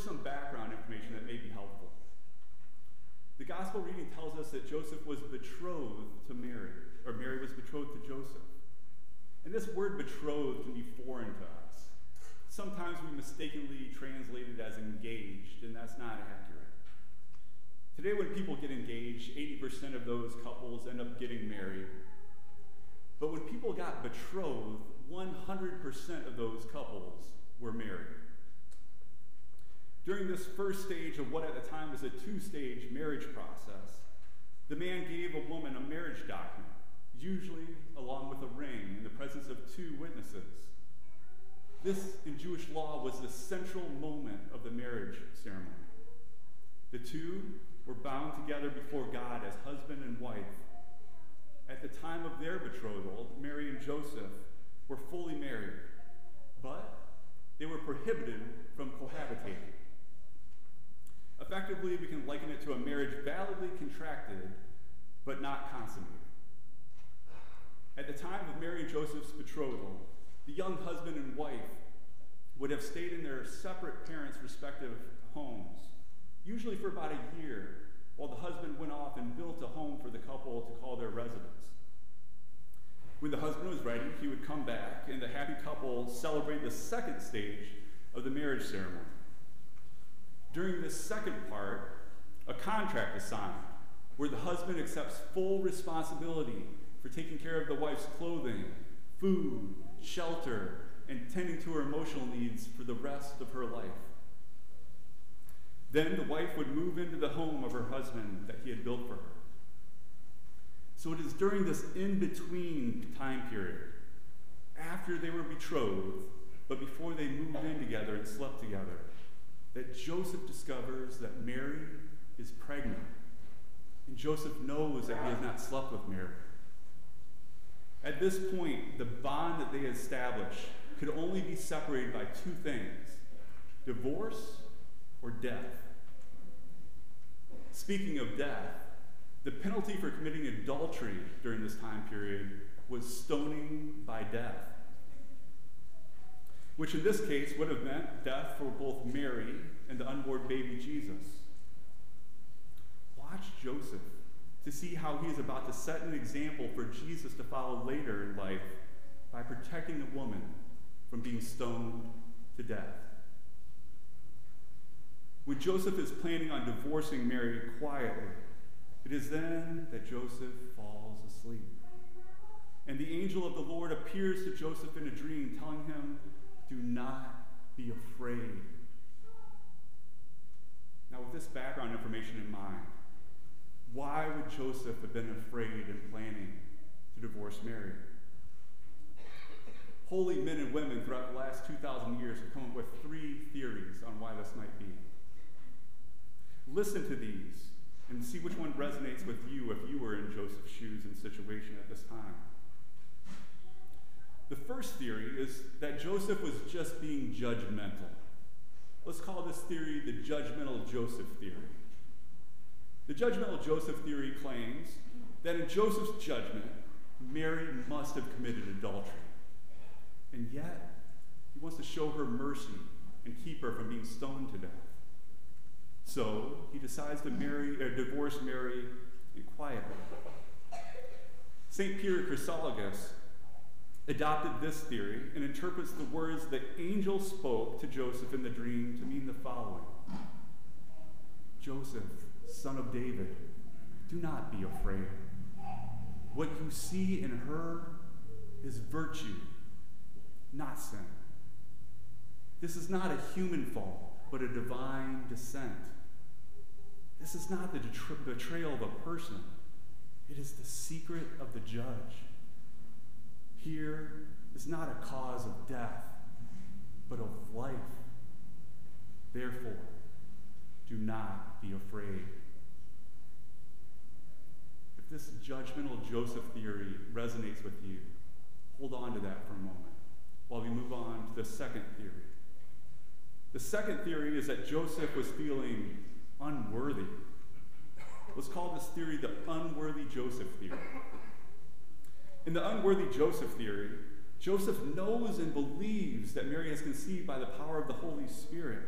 First, some background information that may be helpful. The gospel reading tells us that Joseph was betrothed to Mary, or Mary was betrothed to Joseph. And this word betrothed can be foreign to us. Sometimes we mistakenly translate it as engaged, and that's not accurate. Today, when people get engaged, 80% of those couples end up getting married. But when people got betrothed, 100% of those couples were married. During this first stage of what at the time was a two stage marriage process, the man gave a woman a marriage document, usually along with a ring in the presence of two witnesses. This, in Jewish law, was the central moment of the marriage ceremony. The two were bound together before God as husband and wife. At the time of their betrothal, Mary and Joseph were fully married, but they were prohibited from cohabitating. Effectively, we can liken it to a marriage validly contracted but not consummated. At the time of Mary and Joseph's betrothal, the young husband and wife would have stayed in their separate parents' respective homes, usually for about a year, while the husband went off and built a home for the couple to call their residence. When the husband was ready, he would come back, and the happy couple celebrate the second stage of the marriage ceremony. During this second part, a contract is signed where the husband accepts full responsibility for taking care of the wife's clothing, food, shelter, and tending to her emotional needs for the rest of her life. Then the wife would move into the home of her husband that he had built for her. So it is during this in between time period, after they were betrothed, but before they moved in together and slept together, that Joseph discovers that Mary is pregnant. And Joseph knows that he has not slept with Mary. At this point, the bond that they establish could only be separated by two things divorce or death. Speaking of death, the penalty for committing adultery during this time period was stoning by death which in this case would have meant death for both Mary and the unborn baby Jesus. Watch Joseph to see how he is about to set an example for Jesus to follow later in life by protecting the woman from being stoned to death. When Joseph is planning on divorcing Mary quietly, it is then that Joseph falls asleep. And the angel of the Lord appears to Joseph in a dream, telling him do not be afraid. Now, with this background information in mind, why would Joseph have been afraid and planning to divorce Mary? Holy men and women throughout the last 2,000 years have come up with three theories on why this might be. Listen to these and see which one resonates with you if you were in Joseph's shoes and situation at this time. The first theory is that Joseph was just being judgmental. Let's call this theory the judgmental Joseph theory. The judgmental Joseph theory claims that in Joseph's judgment, Mary must have committed adultery. And yet, he wants to show her mercy and keep her from being stoned to death. So he decides to marry or divorce Mary quietly. St. Peter Chrysologus adopted this theory and interprets the words the angel spoke to Joseph in the dream to mean the following Joseph, son of David, do not be afraid. What you see in her is virtue, not sin. This is not a human fall, but a divine descent. This is not the betrayal of a person, it is the secret of the judge here is not a cause of death, but of life. Therefore, do not be afraid. If this judgmental Joseph theory resonates with you, hold on to that for a moment while we move on to the second theory. The second theory is that Joseph was feeling unworthy. Let's call this theory the unworthy Joseph theory. In the unworthy Joseph theory, Joseph knows and believes that Mary has conceived by the power of the Holy Spirit.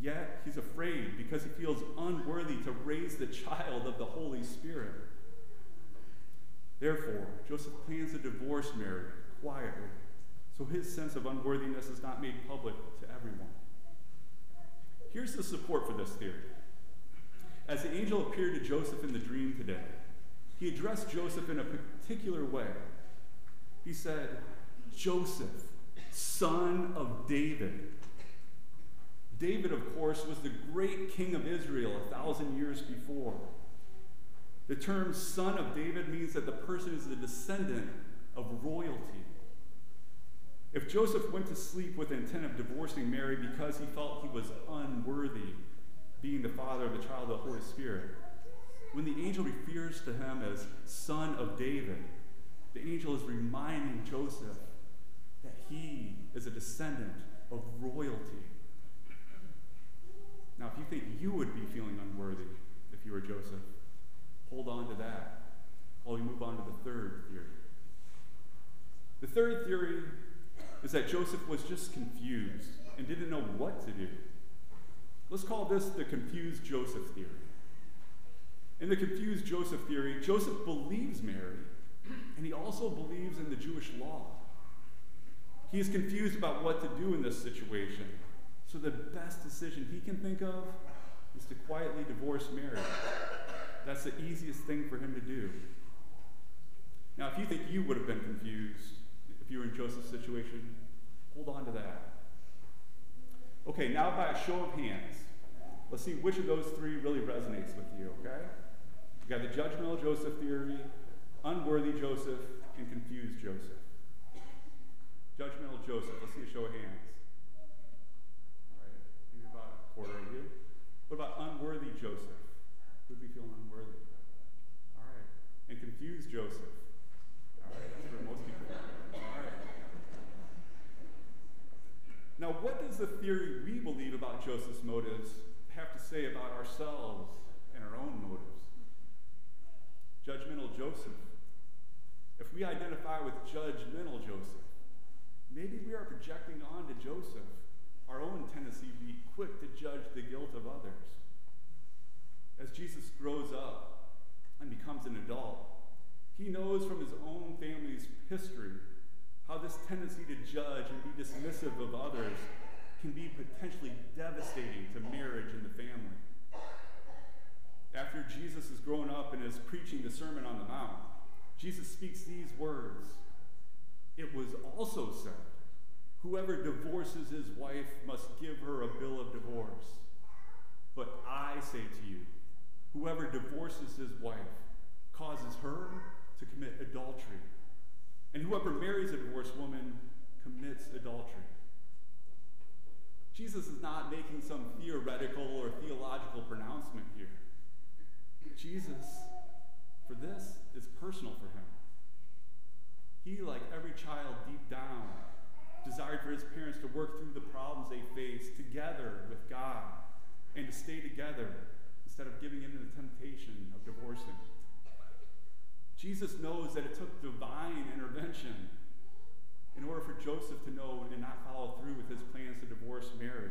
Yet he's afraid because he feels unworthy to raise the child of the Holy Spirit. Therefore, Joseph plans to divorce Mary quietly so his sense of unworthiness is not made public to everyone. Here's the support for this theory. As the angel appeared to Joseph in the dream today, he addressed Joseph in a particular way. He said, Joseph, son of David. David, of course, was the great king of Israel a thousand years before. The term son of David means that the person is the descendant of royalty. If Joseph went to sleep with the intent of divorcing Mary because he felt he was unworthy, being the father of the child of the Holy Spirit, when the angel refers to him as son of David, the angel is reminding Joseph that he is a descendant of royalty. Now, if you think you would be feeling unworthy if you were Joseph, hold on to that while we move on to the third theory. The third theory is that Joseph was just confused and didn't know what to do. Let's call this the confused Joseph theory. In the confused Joseph theory, Joseph believes Mary, and he also believes in the Jewish law. He is confused about what to do in this situation, so the best decision he can think of is to quietly divorce Mary. That's the easiest thing for him to do. Now, if you think you would have been confused if you were in Joseph's situation, hold on to that. Okay, now by a show of hands, let's see which of those three really resonates with you, okay? You got the judgmental Joseph theory, unworthy Joseph, and confused Joseph. Judgmental Joseph, let's see a show of hands. All right, maybe about a quarter of you. What about unworthy Joseph? Who'd be feeling unworthy? All right, and confused Joseph. All right, that's for most people. are. All right. Now, what does the theory we believe about Joseph's motives have to say about ourselves and our own motives? Judgmental Joseph. If we identify with judgmental Joseph, maybe we are projecting onto Joseph our own tendency to be quick to judge the guilt of others. As Jesus grows up and becomes an adult, he knows from his own family's history how this tendency to judge and be dismissive of others can be potentially devastating to marriage and the family. After Jesus has grown up and is preaching the Sermon on the Mount, Jesus speaks these words It was also said, Whoever divorces his wife must give her a bill of divorce. But I say to you, whoever divorces his wife causes her to commit adultery. And whoever marries a divorced woman commits adultery. Jesus is not making some theoretical or theological pronouncement here. Jesus, for this, is personal for him. He, like every child deep down, desired for his parents to work through the problems they faced together with God and to stay together instead of giving in to the temptation of divorcing. Jesus knows that it took divine intervention in order for Joseph to know and not follow through with his plans to divorce Mary.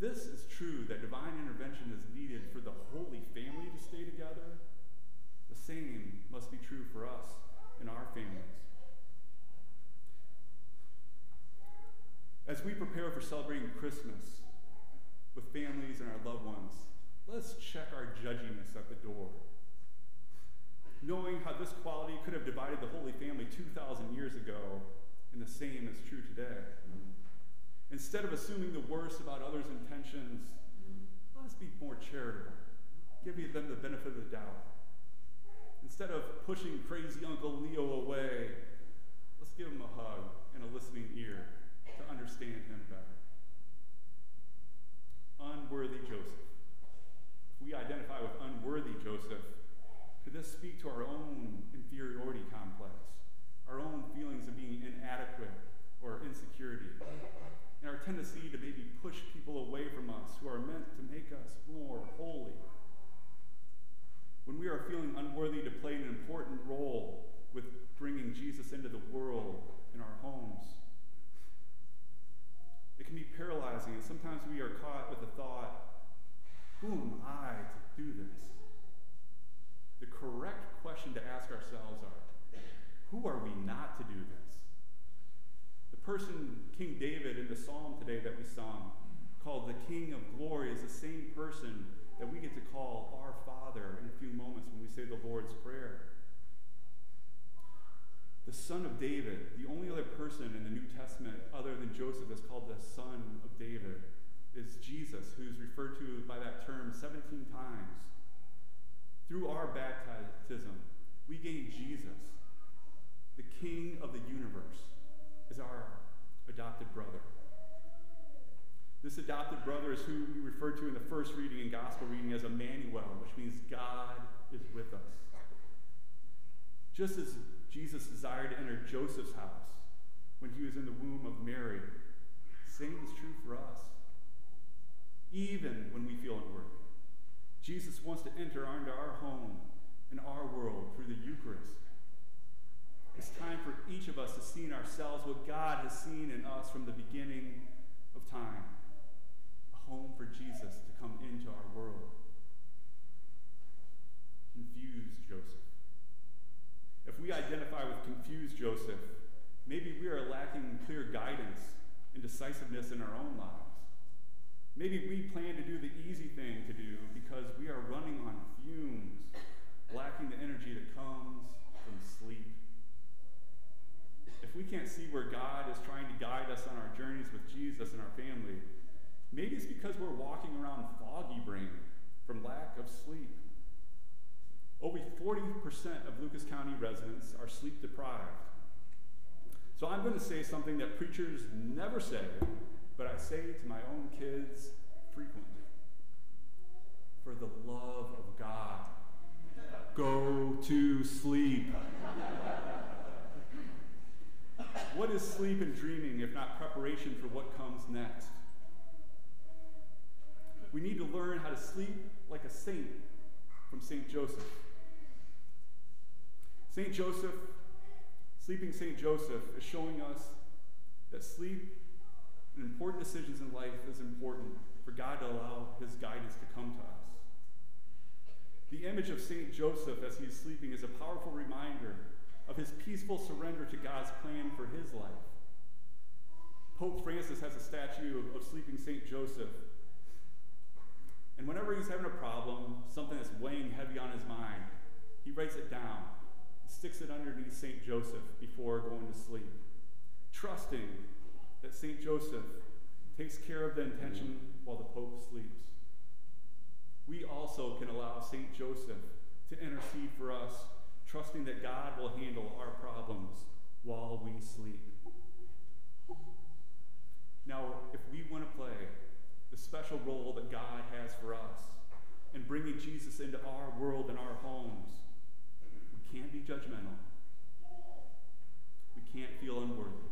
If this is true, that divine intervention is needed for the Holy Family to stay together, the same must be true for us in our families. As we prepare for celebrating Christmas with families and our loved ones, let's check our judginess at the door knowing how this quality could have divided the Holy Family 2,000 years ago, and the same is true today. Instead of assuming the worst about others' intentions, let's be more charitable, give them the benefit of the doubt. Instead of pushing crazy Uncle Leo away, let's give him a hug and a listening ear to understand him better. Unworthy Joseph. If we identify with unworthy Joseph, could this speak to our own inferiority complex, our own feelings of being inadequate or insecurity, and our tendency to maybe push people away from us who are meant to make us more holy? When we are feeling unworthy to play an important role with bringing Jesus into the world in our homes. It can be paralyzing, and sometimes we are caught with the thought, who am I to do this? The correct question to ask ourselves are, who are we not to do this? Person, King David, in the psalm today that we sung, called the King of Glory, is the same person that we get to call our Father in a few moments when we say the Lord's Prayer. The son of David, the only other person in the New Testament other than Joseph that's called the son of David, is Jesus, who's referred to by that term 17 times. Through our baptism, we gain Jesus, the King of the universe, as our adopted brother. This adopted brother is who we refer to in the first reading and gospel reading as Emmanuel, which means God is with us. Just as Jesus desired to enter Joseph's house when he was in the womb of Mary, same is true for us. Even when we feel unworthy, Jesus wants to enter into our home and our world through the Eucharist. It's time for each of us to see in ourselves what God has seen in us from the beginning of time a home for Jesus to come into our world. Confused Joseph. If we identify with confused Joseph, maybe we are lacking clear guidance and decisiveness in our own lives. Maybe we plan to do the easy thing to do because we are running on fumes, lacking the energy that comes from sleep. If we can't see where God is trying to guide us on our journeys with Jesus and our family, Maybe it's because we're walking around foggy brain from lack of sleep. Over 40% of Lucas County residents are sleep deprived. So I'm going to say something that preachers never say, but I say to my own kids frequently. For the love of God, go to sleep. What is sleep and dreaming if not preparation for what comes next? we need to learn how to sleep like a saint from St. Joseph. St. Joseph, sleeping St. Joseph, is showing us that sleep and important decisions in life is important for God to allow his guidance to come to us. The image of St. Joseph as he is sleeping is a powerful reminder of his peaceful surrender to God's plan for his life. Pope Francis has a statue of, of sleeping St. Joseph and whenever he's having a problem, something that's weighing heavy on his mind, he writes it down, sticks it underneath St. Joseph before going to sleep, trusting that St. Joseph takes care of the intention while the Pope sleeps. We also can allow St. Joseph to intercede for us, trusting that God will handle our problems while we sleep. Now, if we want to play the special role that God has for us in bringing Jesus into our world and our homes. We can't be judgmental. We can't feel unworthy.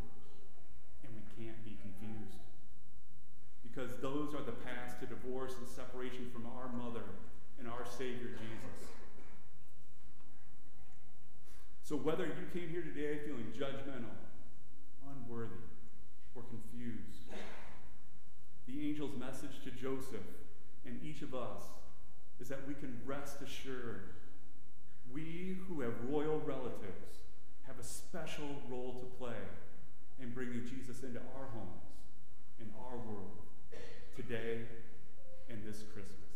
And we can't be confused. Because those are the paths to divorce and separation from our mother and our Savior Jesus. So here today feeling judgmental, unworthy, or confused, the angel's message to Joseph and each of us is that we can rest assured we who have royal relatives have a special role to play in bringing Jesus into our homes, in our world, today and this Christmas.